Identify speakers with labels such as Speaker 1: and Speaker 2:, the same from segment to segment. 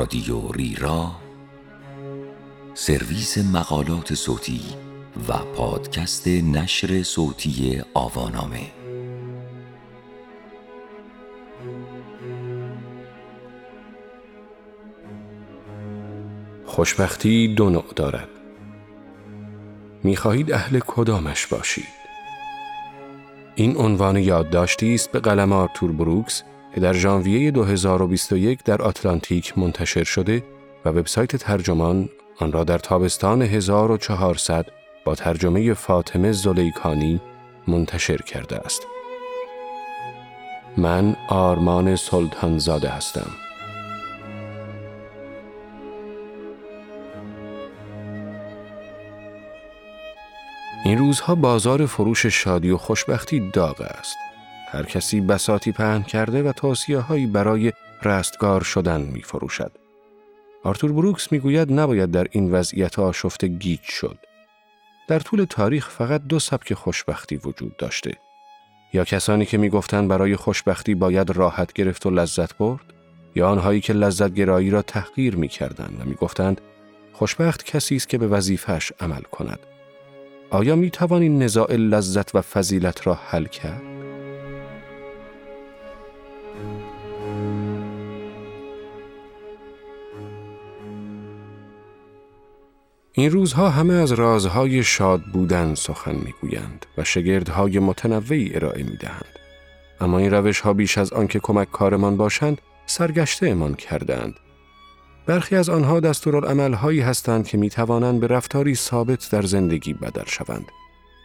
Speaker 1: رادیو ریرا سرویس مقالات صوتی و پادکست نشر صوتی آوانامه.
Speaker 2: خوشبختی دو نوع دارد. می‌خواهید اهل کدامش باشید؟ این عنوان یادداشتی است به قلم آرتور بروکس که در ژانویه 2021 در آتلانتیک منتشر شده و وبسایت ترجمان آن را در تابستان 1400 با ترجمه فاطمه زلیکانی منتشر کرده است. من آرمان سلطانزاده هستم. این روزها بازار فروش شادی و خوشبختی داغ است. هر کسی بساتی پهن کرده و توصیه هایی برای رستگار شدن می فروشد. آرتور بروکس می گوید نباید در این وضعیت آشفته گیج شد. در طول تاریخ فقط دو سبک خوشبختی وجود داشته. یا کسانی که می گفتند برای خوشبختی باید راحت گرفت و لذت برد یا آنهایی که لذت گرایی را تحقیر می کردند و می گفتند خوشبخت کسی است که به وظیفش عمل کند. آیا می توانید نزاع لذت و فضیلت را حل کرد؟ این روزها همه از رازهای شاد بودن سخن می‌گویند و شگردهای متنوعی ارائه می‌دهند. اما این روش ها بیش از آنکه کمک کارمان باشند سرگشته امان کردند. برخی از آنها دستورالعمل هایی هستند که می توانند به رفتاری ثابت در زندگی بدل شوند.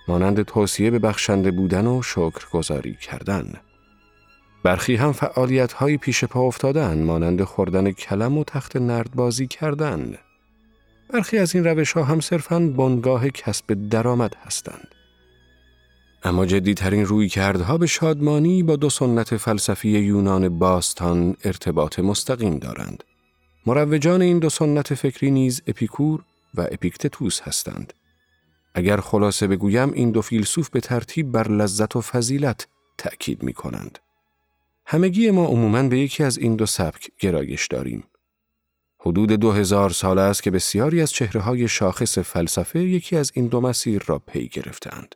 Speaker 2: مانند توصیه به بخشنده بودن و شکرگزاری کردن. برخی هم فعالیت های پیش پا افتادن مانند خوردن کلم و تخت نردبازی کردن. برخی از این روش ها هم صرفاً بنگاه کسب درآمد هستند. اما جدیترین روی کردها به شادمانی با دو سنت فلسفی یونان باستان ارتباط مستقیم دارند. مروجان این دو سنت فکری نیز اپیکور و اپیکتتوس هستند. اگر خلاصه بگویم این دو فیلسوف به ترتیب بر لذت و فضیلت تأکید می کنند. همگی ما عموماً به یکی از این دو سبک گرایش داریم. حدود دو هزار سال است که بسیاری از چهره های شاخص فلسفه یکی از این دو مسیر را پی گرفتند.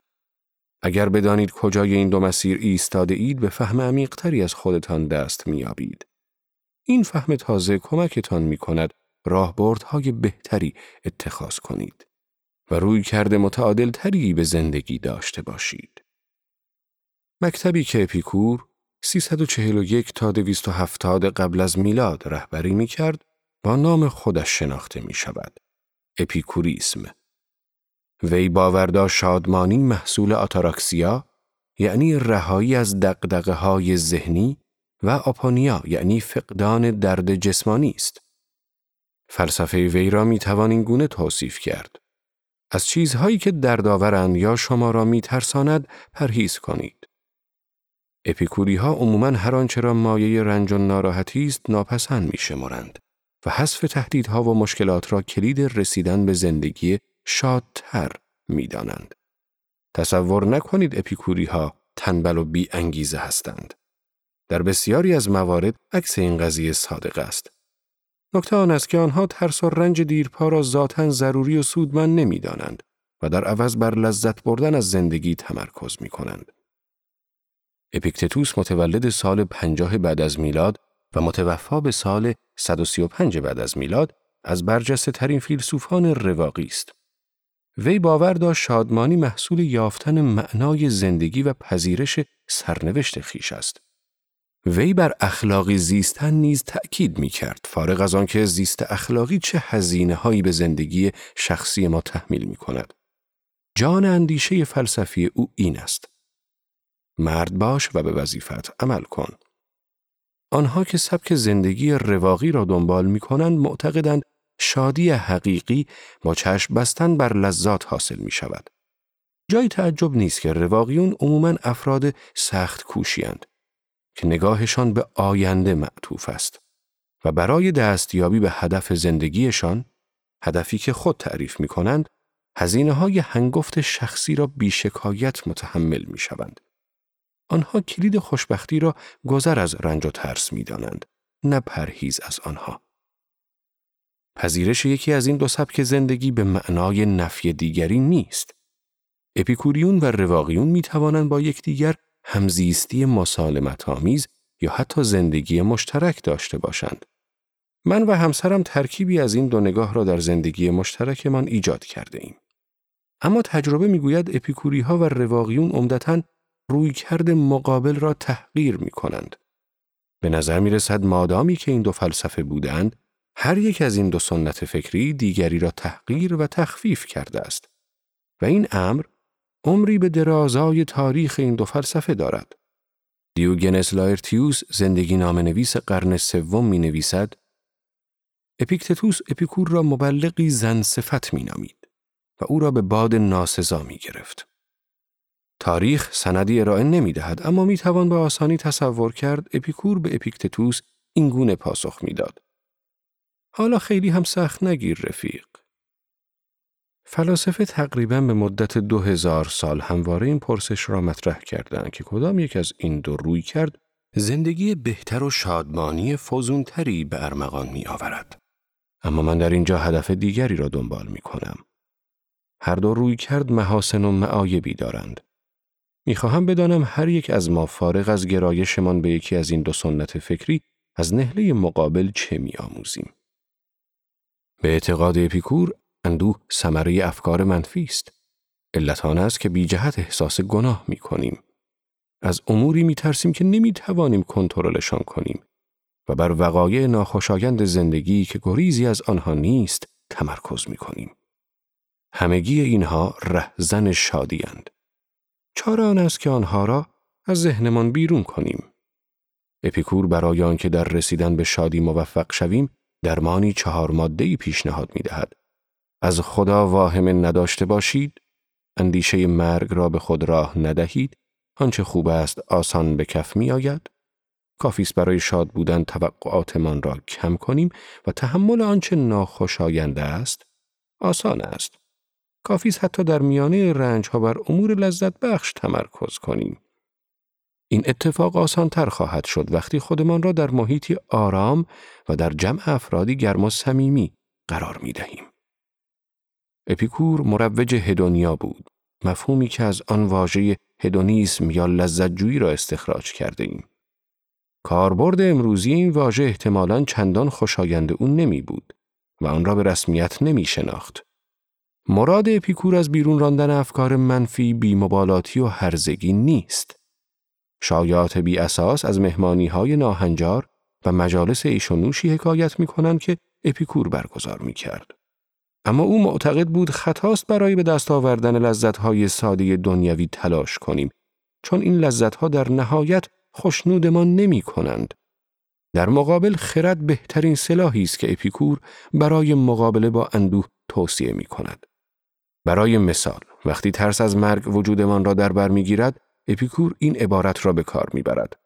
Speaker 2: اگر بدانید کجای این دو مسیر ایستاده اید به فهم عمیقتری از خودتان دست میابید. این فهم تازه کمکتان می کند راهبردهای بهتری اتخاذ کنید و روی کرده متعادل تری به زندگی داشته باشید. مکتبی که اپیکور 341 تا 270 قبل از میلاد رهبری می کرد با نام خودش شناخته می شود. اپیکوریسم. وی باوردا شادمانی محصول آتاراکسیا یعنی رهایی از دقدقه های ذهنی و آپانیا یعنی فقدان درد جسمانی است. فلسفه وی را می توان گونه توصیف کرد. از چیزهایی که دردآورند یا شما را می ترساند پرهیز کنید. اپیکوری ها عموماً هر آنچه را مایه رنج و ناراحتی است ناپسند می شمارند. و حذف تهدیدها و مشکلات را کلید رسیدن به زندگی شادتر می دانند. تصور نکنید اپیکوری ها تنبل و بی انگیزه هستند. در بسیاری از موارد عکس این قضیه صادق است. نکته آن است که آنها ترس و رنج دیرپا را ذاتا ضروری و سودمند نمی دانند و در عوض بر لذت بردن از زندگی تمرکز می کنند. اپیکتتوس متولد سال پنجاه بعد از میلاد و متوفا به سال 135 بعد از میلاد از برجسته ترین فیلسوفان رواقی است. وی باور داشت شادمانی محصول یافتن معنای زندگی و پذیرش سرنوشت خیش است. وی بر اخلاقی زیستن نیز تأکید می کرد فارغ از آنکه زیست اخلاقی چه هزینه هایی به زندگی شخصی ما تحمیل می کند. جان اندیشه فلسفی او این است. مرد باش و به وظیفت عمل کن. آنها که سبک زندگی رواقی را دنبال می کنند معتقدند شادی حقیقی با چشم بستن بر لذات حاصل می شود. جای تعجب نیست که رواقیون عموماً افراد سخت کوشیند که نگاهشان به آینده معطوف است و برای دستیابی به هدف زندگیشان هدفی که خود تعریف می کنند هزینه های هنگفت شخصی را بیشکایت متحمل می شوند. آنها کلید خوشبختی را گذر از رنج و ترس می دانند، نه پرهیز از آنها. پذیرش یکی از این دو سبک زندگی به معنای نفی دیگری نیست. اپیکوریون و رواقیون می توانند با یکدیگر همزیستی مسالمت آمیز یا حتی زندگی مشترک داشته باشند. من و همسرم ترکیبی از این دو نگاه را در زندگی مشترکمان ایجاد کرده ایم. اما تجربه می‌گوید اپیکوری ها و رواقیون عمدتا رویکرد مقابل را تحقیر می کنند. به نظر می رسد مادامی که این دو فلسفه بودند، هر یک از این دو سنت فکری دیگری را تحقیر و تخفیف کرده است. و این امر عمری به درازای تاریخ این دو فلسفه دارد. دیوگنس لایرتیوس زندگی نویس قرن سوم می نویسد اپیکتتوس اپیکور را مبلغی زن صفت می نامید و او را به باد ناسزا می گرفت. تاریخ سندی ارائه نمی دهد اما می توان به آسانی تصور کرد اپیکور به اپیکتتوس این گونه پاسخ می‌داد. حالا خیلی هم سخت نگیر رفیق. فلاسفه تقریبا به مدت دو هزار سال همواره این پرسش را مطرح کردند که کدام یک از این دو روی کرد زندگی بهتر و شادمانی فوزونتری به ارمغان می آورد. اما من در اینجا هدف دیگری را دنبال می کنم. هر دو روی کرد محاسن و معایبی دارند. می‌خواهم بدانم هر یک از ما فارغ از گرایشمان به یکی از این دو سنت فکری از نهله مقابل چه می آموزیم. به اعتقاد اپیکور اندوه ثمره افکار منفی است. علت آن است که بی جهت احساس گناه می کنیم. از اموری می ترسیم که نمی توانیم کنترلشان کنیم و بر وقایع ناخوشایند زندگی که گریزی از آنها نیست تمرکز می کنیم. همگی اینها رهزن شادیند. چاره آن است که آنها را از ذهنمان بیرون کنیم. اپیکور برای آنکه در رسیدن به شادی موفق شویم درمانی چهار ماده‌ای پیشنهاد می دهد. از خدا واهمه نداشته باشید، اندیشه مرگ را به خود راه ندهید، آنچه خوب است آسان به کف می آید، کافیست برای شاد بودن توقعاتمان را کم کنیم و تحمل آنچه ناخوشایند است آسان است. کافیست حتی در میانه رنج ها بر امور لذت بخش تمرکز کنیم. این اتفاق آسان تر خواهد شد وقتی خودمان را در محیطی آرام و در جمع افرادی گرم و صمیمی قرار می دهیم. اپیکور مروج هدونیا بود، مفهومی که از آن واژه هدونیسم یا لذتجویی را استخراج کرده ایم. کاربرد امروزی این واژه احتمالاً چندان خوشایند او نمی بود و آن را به رسمیت نمی شناخت. مراد اپیکور از بیرون راندن افکار منفی، بیمبالاتی و هرزگی نیست. شایعات بی اساس از مهمانی های ناهنجار و مجالس ایش و نوشی حکایت می کنند که اپیکور برگزار می کرد. اما او معتقد بود خطاست برای به دست آوردن لذتهای ساده دنیوی تلاش کنیم چون این لذتها در نهایت خوشنودمان نمی کنند. در مقابل خرد بهترین سلاحی است که اپیکور برای مقابله با اندوه توصیه می کند. برای مثال وقتی ترس از مرگ وجودمان را در بر می‌گیرد اپیکور این عبارت را به کار می‌برد.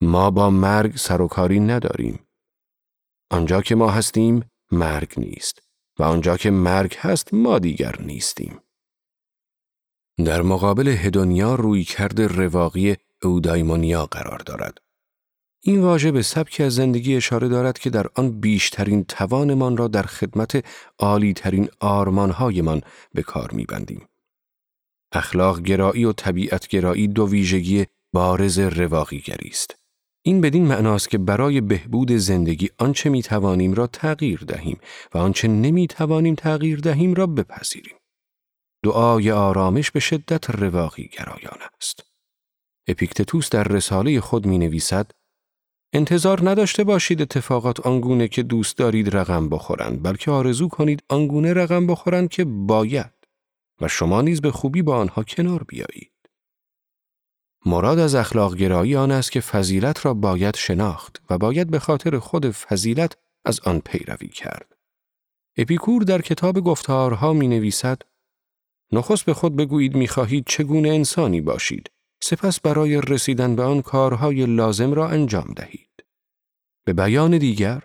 Speaker 2: ما با مرگ سر و کاری نداریم. آنجا که ما هستیم مرگ نیست و آنجا که مرگ هست ما دیگر نیستیم. در مقابل هدونیا روی کرده رواقی اودایمونیا قرار دارد. این واژه به سبکی از زندگی اشاره دارد که در آن بیشترین توانمان را در خدمت عالیترین آرمانهایمان به کار میبندیم. اخلاق گرایی و طبیعت گرایی دو ویژگی بارز رواقیگری است. این بدین معناست که برای بهبود زندگی آنچه می توانیم را تغییر دهیم و آنچه نمی توانیم تغییر دهیم را بپذیریم. دعای آرامش به شدت رواقی گرایان است. اپیکتتوس در رساله خود می نویسد انتظار نداشته باشید اتفاقات آنگونه که دوست دارید رقم بخورند بلکه آرزو کنید آنگونه رقم بخورند که باید و شما نیز به خوبی با آنها کنار بیایید. مراد از اخلاق گرایی آن است که فضیلت را باید شناخت و باید به خاطر خود فضیلت از آن پیروی کرد. اپیکور در کتاب گفتارها می نویسد نخست به خود بگویید می خواهید چگونه انسانی باشید سپس برای رسیدن به آن کارهای لازم را انجام دهید. به بیان دیگر،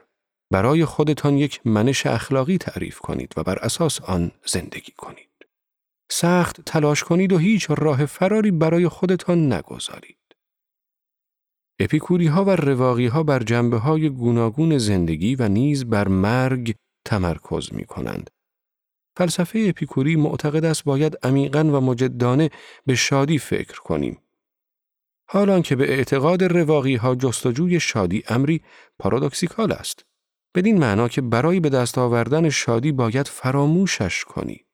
Speaker 2: برای خودتان یک منش اخلاقی تعریف کنید و بر اساس آن زندگی کنید. سخت تلاش کنید و هیچ راه فراری برای خودتان نگذارید. اپیکوری ها و رواقی ها بر جنبه های گوناگون زندگی و نیز بر مرگ تمرکز می کنند. فلسفه اپیکوری معتقد است باید عمیقا و مجدانه به شادی فکر کنیم. حال آن که به اعتقاد رواقی ها جستجوی شادی امری پارادوکسیکال است. بدین معنا که برای به دست آوردن شادی باید فراموشش کنید.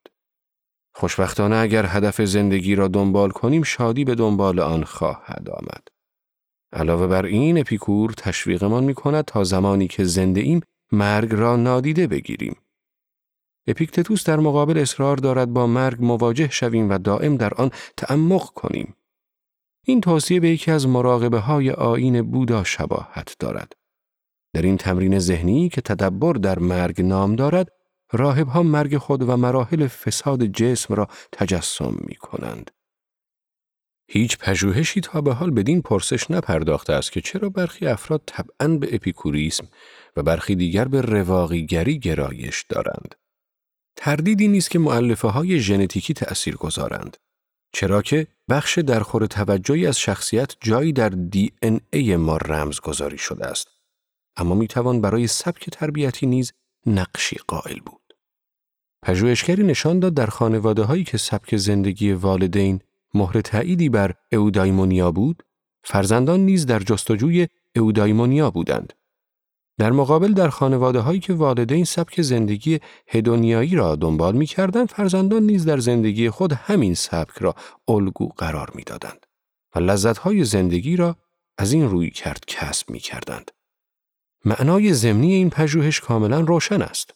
Speaker 2: خوشبختانه اگر هدف زندگی را دنبال کنیم شادی به دنبال آن خواهد آمد. علاوه بر این اپیکور تشویقمان می کند تا زمانی که زنده ایم مرگ را نادیده بگیریم. اپیکتتوس در مقابل اصرار دارد با مرگ مواجه شویم و دائم در آن تعمق کنیم. این توصیه به یکی از مراقبه های آین بودا شباهت دارد. در این تمرین ذهنی که تدبر در مرگ نام دارد، راهب ها مرگ خود و مراحل فساد جسم را تجسم می کنند. هیچ پژوهشی تا به حال بدین پرسش نپرداخته است که چرا برخی افراد طبعا به اپیکوریسم و برخی دیگر به رواقیگری گرایش دارند. تردیدی نیست که معلفه های ژنتیکی تأثیر گذارند. چرا که بخش درخور توجهی از شخصیت جایی در دی ان ای ما رمز گذاری شده است. اما می توان برای سبک تربیتی نیز نقشی قائل بود. پژوهشگری نشان داد در خانواده هایی که سبک زندگی والدین مهر تأییدی بر اودایمونیا بود، فرزندان نیز در جستجوی اودایمونیا بودند. در مقابل در خانواده هایی که والدین سبک زندگی هدونیایی را دنبال می کردند، فرزندان نیز در زندگی خود همین سبک را الگو قرار می دادند و لذت های زندگی را از این روی کرد کسب می کردند. معنای ضمنی این پژوهش کاملا روشن است.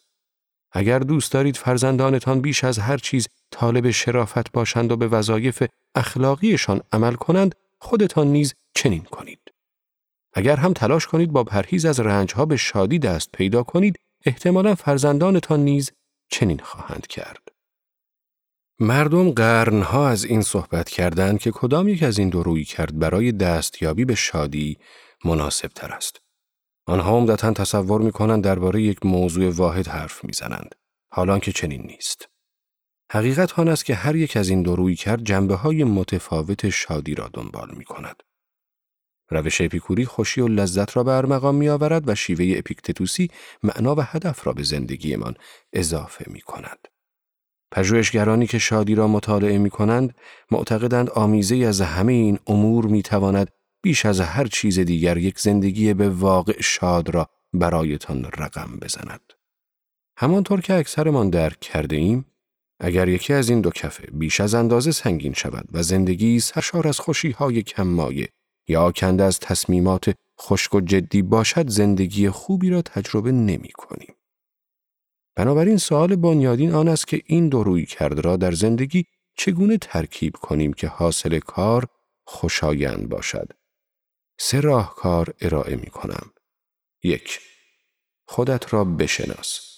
Speaker 2: اگر دوست دارید فرزندانتان بیش از هر چیز طالب شرافت باشند و به وظایف اخلاقیشان عمل کنند، خودتان نیز چنین کنید. اگر هم تلاش کنید با پرهیز از رنجها به شادی دست پیدا کنید، احتمالا فرزندانتان نیز چنین خواهند کرد. مردم قرنها از این صحبت کردند که کدام یک از این دو روی کرد برای دستیابی به شادی مناسب تر است. آنها عمدتا تصور می کنند درباره یک موضوع واحد حرف می‌زنند حالان که چنین نیست حقیقت آن است که هر یک از این دو روی کرد جنبه های متفاوت شادی را دنبال می کند. روش اپیکوری خوشی و لذت را به ارمغان می آورد و شیوه اپیکتتوسی معنا و هدف را به زندگیمان اضافه می کند. پژوهشگرانی که شادی را مطالعه می کنند معتقدند آمیزه از همه این امور می تواند بیش از هر چیز دیگر یک زندگی به واقع شاد را برایتان رقم بزند. همانطور که اکثرمان درک کرده ایم، اگر یکی از این دو کفه بیش از اندازه سنگین شود و زندگی سرشار از خوشی های کممایه یا کنده از تصمیمات خشک و جدی باشد زندگی خوبی را تجربه نمی کنیم. بنابراین سوال بنیادین آن است که این دو روی کرد را در زندگی چگونه ترکیب کنیم که حاصل کار خوشایند باشد سه راهکار ارائه می کنم. یک خودت را بشناس.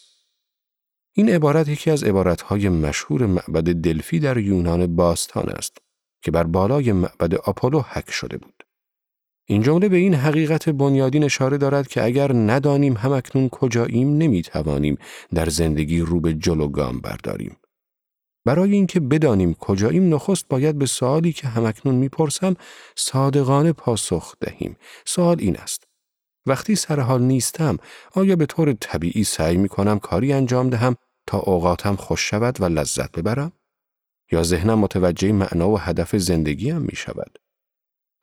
Speaker 2: این عبارت یکی از عبارتهای مشهور معبد دلفی در یونان باستان است که بر بالای معبد آپولو حک شده بود. این جمله به این حقیقت بنیادین اشاره دارد که اگر ندانیم همکنون کجاییم نمی‌توانیم در زندگی رو به جلو گام برداریم. برای اینکه بدانیم کجاییم نخست باید به سوالی که همکنون می‌پرسم صادقانه پاسخ دهیم. سوال این است. وقتی سر حال نیستم آیا به طور طبیعی سعی می کنم کاری انجام دهم تا اوقاتم خوش شود و لذت ببرم؟ یا ذهنم متوجه معنا و هدف زندگیم می شود؟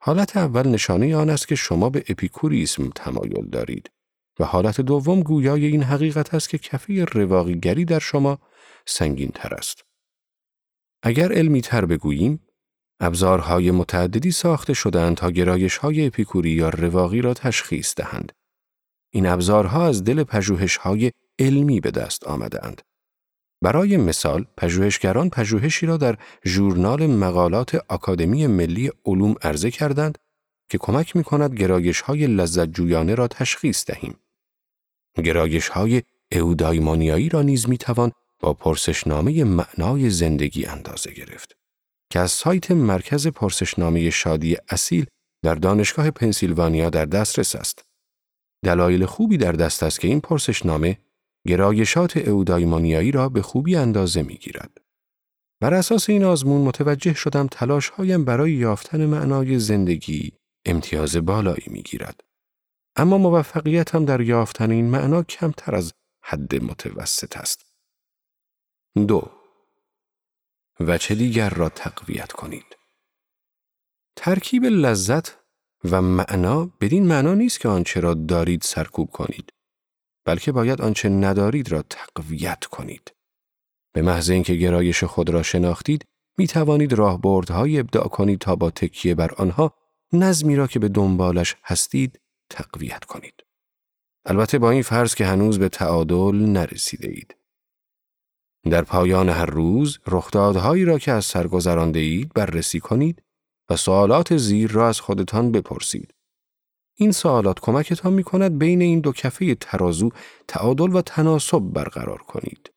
Speaker 2: حالت اول نشانه آن است که شما به اپیکوریسم تمایل دارید و حالت دوم گویای این حقیقت است که کفی رواقیگری در شما سنگین تر است. اگر علمی تر بگوییم، ابزارهای متعددی ساخته شدند تا گرایش های اپیکوری یا رواقی را تشخیص دهند. این ابزارها از دل های علمی به دست آمدند. برای مثال، پژوهشگران پژوهشی را در ژورنال مقالات آکادمی ملی علوم عرضه کردند که کمک می کند گرایش های لذت جویانه را تشخیص دهیم. گرایش های اودایمانیایی را نیز می توان با پرسشنامه معنای زندگی اندازه گرفت که از سایت مرکز پرسشنامه شادی اصیل در دانشگاه پنسیلوانیا در دسترس است. دلایل خوبی در دست است که این پرسشنامه گرایشات اودایمانیایی را به خوبی اندازه می گیرد. بر اساس این آزمون متوجه شدم تلاش هایم برای یافتن معنای زندگی امتیاز بالایی می گیرد. اما موفقیتم در یافتن این معنا کمتر از حد متوسط است. دو چه دیگر را تقویت کنید. ترکیب لذت و معنا بدین معنا نیست که آنچه را دارید سرکوب کنید بلکه باید آنچه ندارید را تقویت کنید. به محض اینکه گرایش خود را شناختید می توانید راهبردهایی ابداع کنید تا با تکیه بر آنها نظمی را که به دنبالش هستید تقویت کنید. البته با این فرض که هنوز به تعادل نرسیده اید. در پایان هر روز رخدادهایی را که از سر اید بررسی کنید و سوالات زیر را از خودتان بپرسید. این سوالات کمکتان می کند بین این دو کفه ترازو تعادل و تناسب برقرار کنید.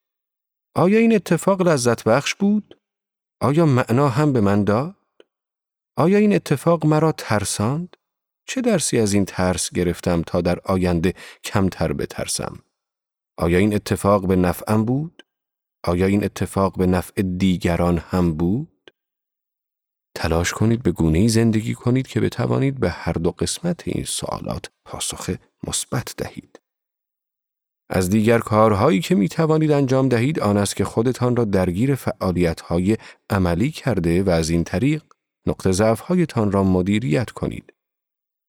Speaker 2: آیا این اتفاق لذت بخش بود؟ آیا معنا هم به من داد؟ آیا این اتفاق مرا ترساند؟ چه درسی از این ترس گرفتم تا در آینده کمتر بترسم؟ آیا این اتفاق به نفعم بود؟ آیا این اتفاق به نفع دیگران هم بود؟ تلاش کنید به گونه زندگی کنید که بتوانید به هر دو قسمت این سوالات پاسخ مثبت دهید. از دیگر کارهایی که می توانید انجام دهید آن است که خودتان را درگیر فعالیت‌های عملی کرده و از این طریق نقطه ضعف‌هایتان را مدیریت کنید.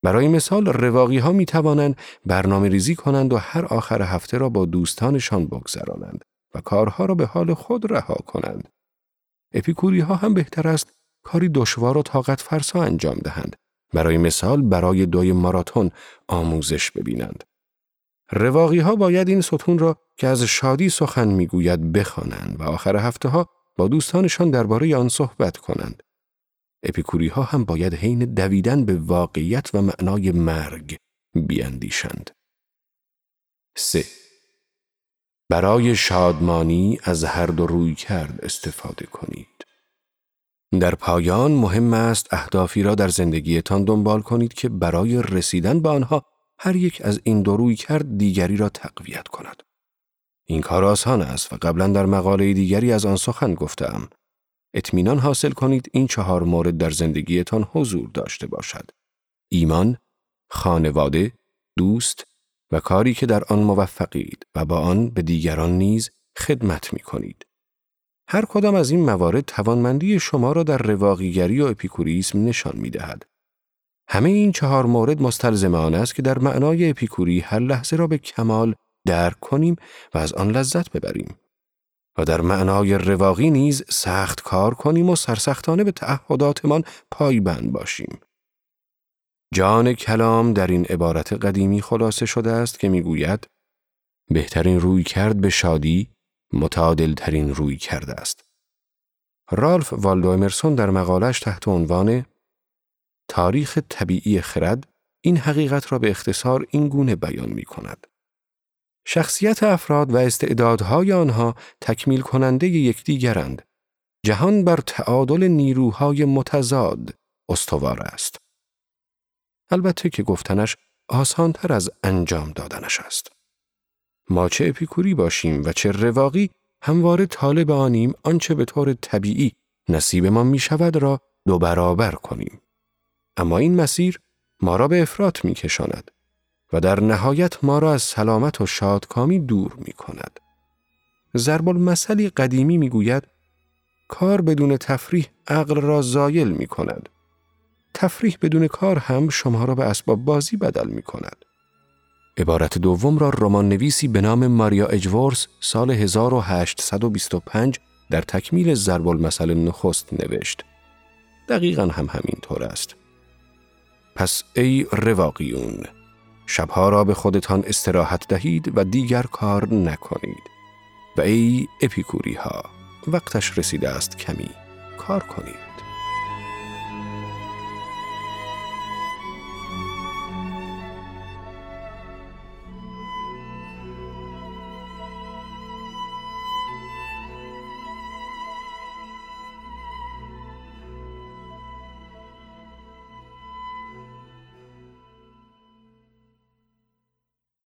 Speaker 2: برای مثال رواقی ها می توانند برنامه ریزی کنند و هر آخر هفته را با دوستانشان بگذرانند و کارها را به حال خود رها کنند. اپیکوری ها هم بهتر است کاری دشوار و طاقت فرسا انجام دهند. برای مثال برای دوی ماراتون آموزش ببینند. رواقی ها باید این ستون را که از شادی سخن می‌گوید بخوانند و آخر هفته ها با دوستانشان درباره آن صحبت کنند. اپیکوری ها هم باید حین دویدن به واقعیت و معنای مرگ بیاندیشند. 3. برای شادمانی از هر دو روی کرد استفاده کنید. در پایان مهم است اهدافی را در زندگیتان دنبال کنید که برای رسیدن به آنها هر یک از این دو روی کرد دیگری را تقویت کند. این کار آسان است و قبلا در مقاله دیگری از آن سخن گفتم. اطمینان حاصل کنید این چهار مورد در زندگیتان حضور داشته باشد. ایمان، خانواده، دوست و کاری که در آن موفقید و با آن به دیگران نیز خدمت می کنید. هر کدام از این موارد توانمندی شما را در رواقیگری و اپیکوریسم نشان می دهد. همه این چهار مورد مستلزم آن است که در معنای اپیکوری هر لحظه را به کمال درک کنیم و از آن لذت ببریم. و در معنای رواقی نیز سخت کار کنیم و سرسختانه به تعهداتمان پایبند باشیم. جان کلام در این عبارت قدیمی خلاصه شده است که می‌گوید بهترین روی کرد به شادی متعادل ترین روی کرده است. رالف والدو امرسون در مقالش تحت عنوان تاریخ طبیعی خرد این حقیقت را به اختصار این گونه بیان می کند. شخصیت افراد و استعدادهای آنها تکمیل کننده یکدیگرند. جهان بر تعادل نیروهای متضاد استوار است. البته که گفتنش آسانتر از انجام دادنش است. ما چه اپیکوری باشیم و چه رواقی همواره طالب آنیم آنچه به طور طبیعی نصیب ما می شود را دو برابر کنیم. اما این مسیر ما را به افراط می کشاند و در نهایت ما را از سلامت و شادکامی دور می کند. ضرب المثلی قدیمی می گوید کار بدون تفریح عقل را زایل می کند. تفریح بدون کار هم شما را به اسباب بازی بدل می کند. عبارت دوم را رمان نویسی به نام ماریا اجورس سال 1825 در تکمیل ضرب المثل نخست نوشت. دقیقا هم همین طور است. پس ای رواقیون شبها را به خودتان استراحت دهید و دیگر کار نکنید و ای اپیکوری ها وقتش رسیده است کمی کار کنید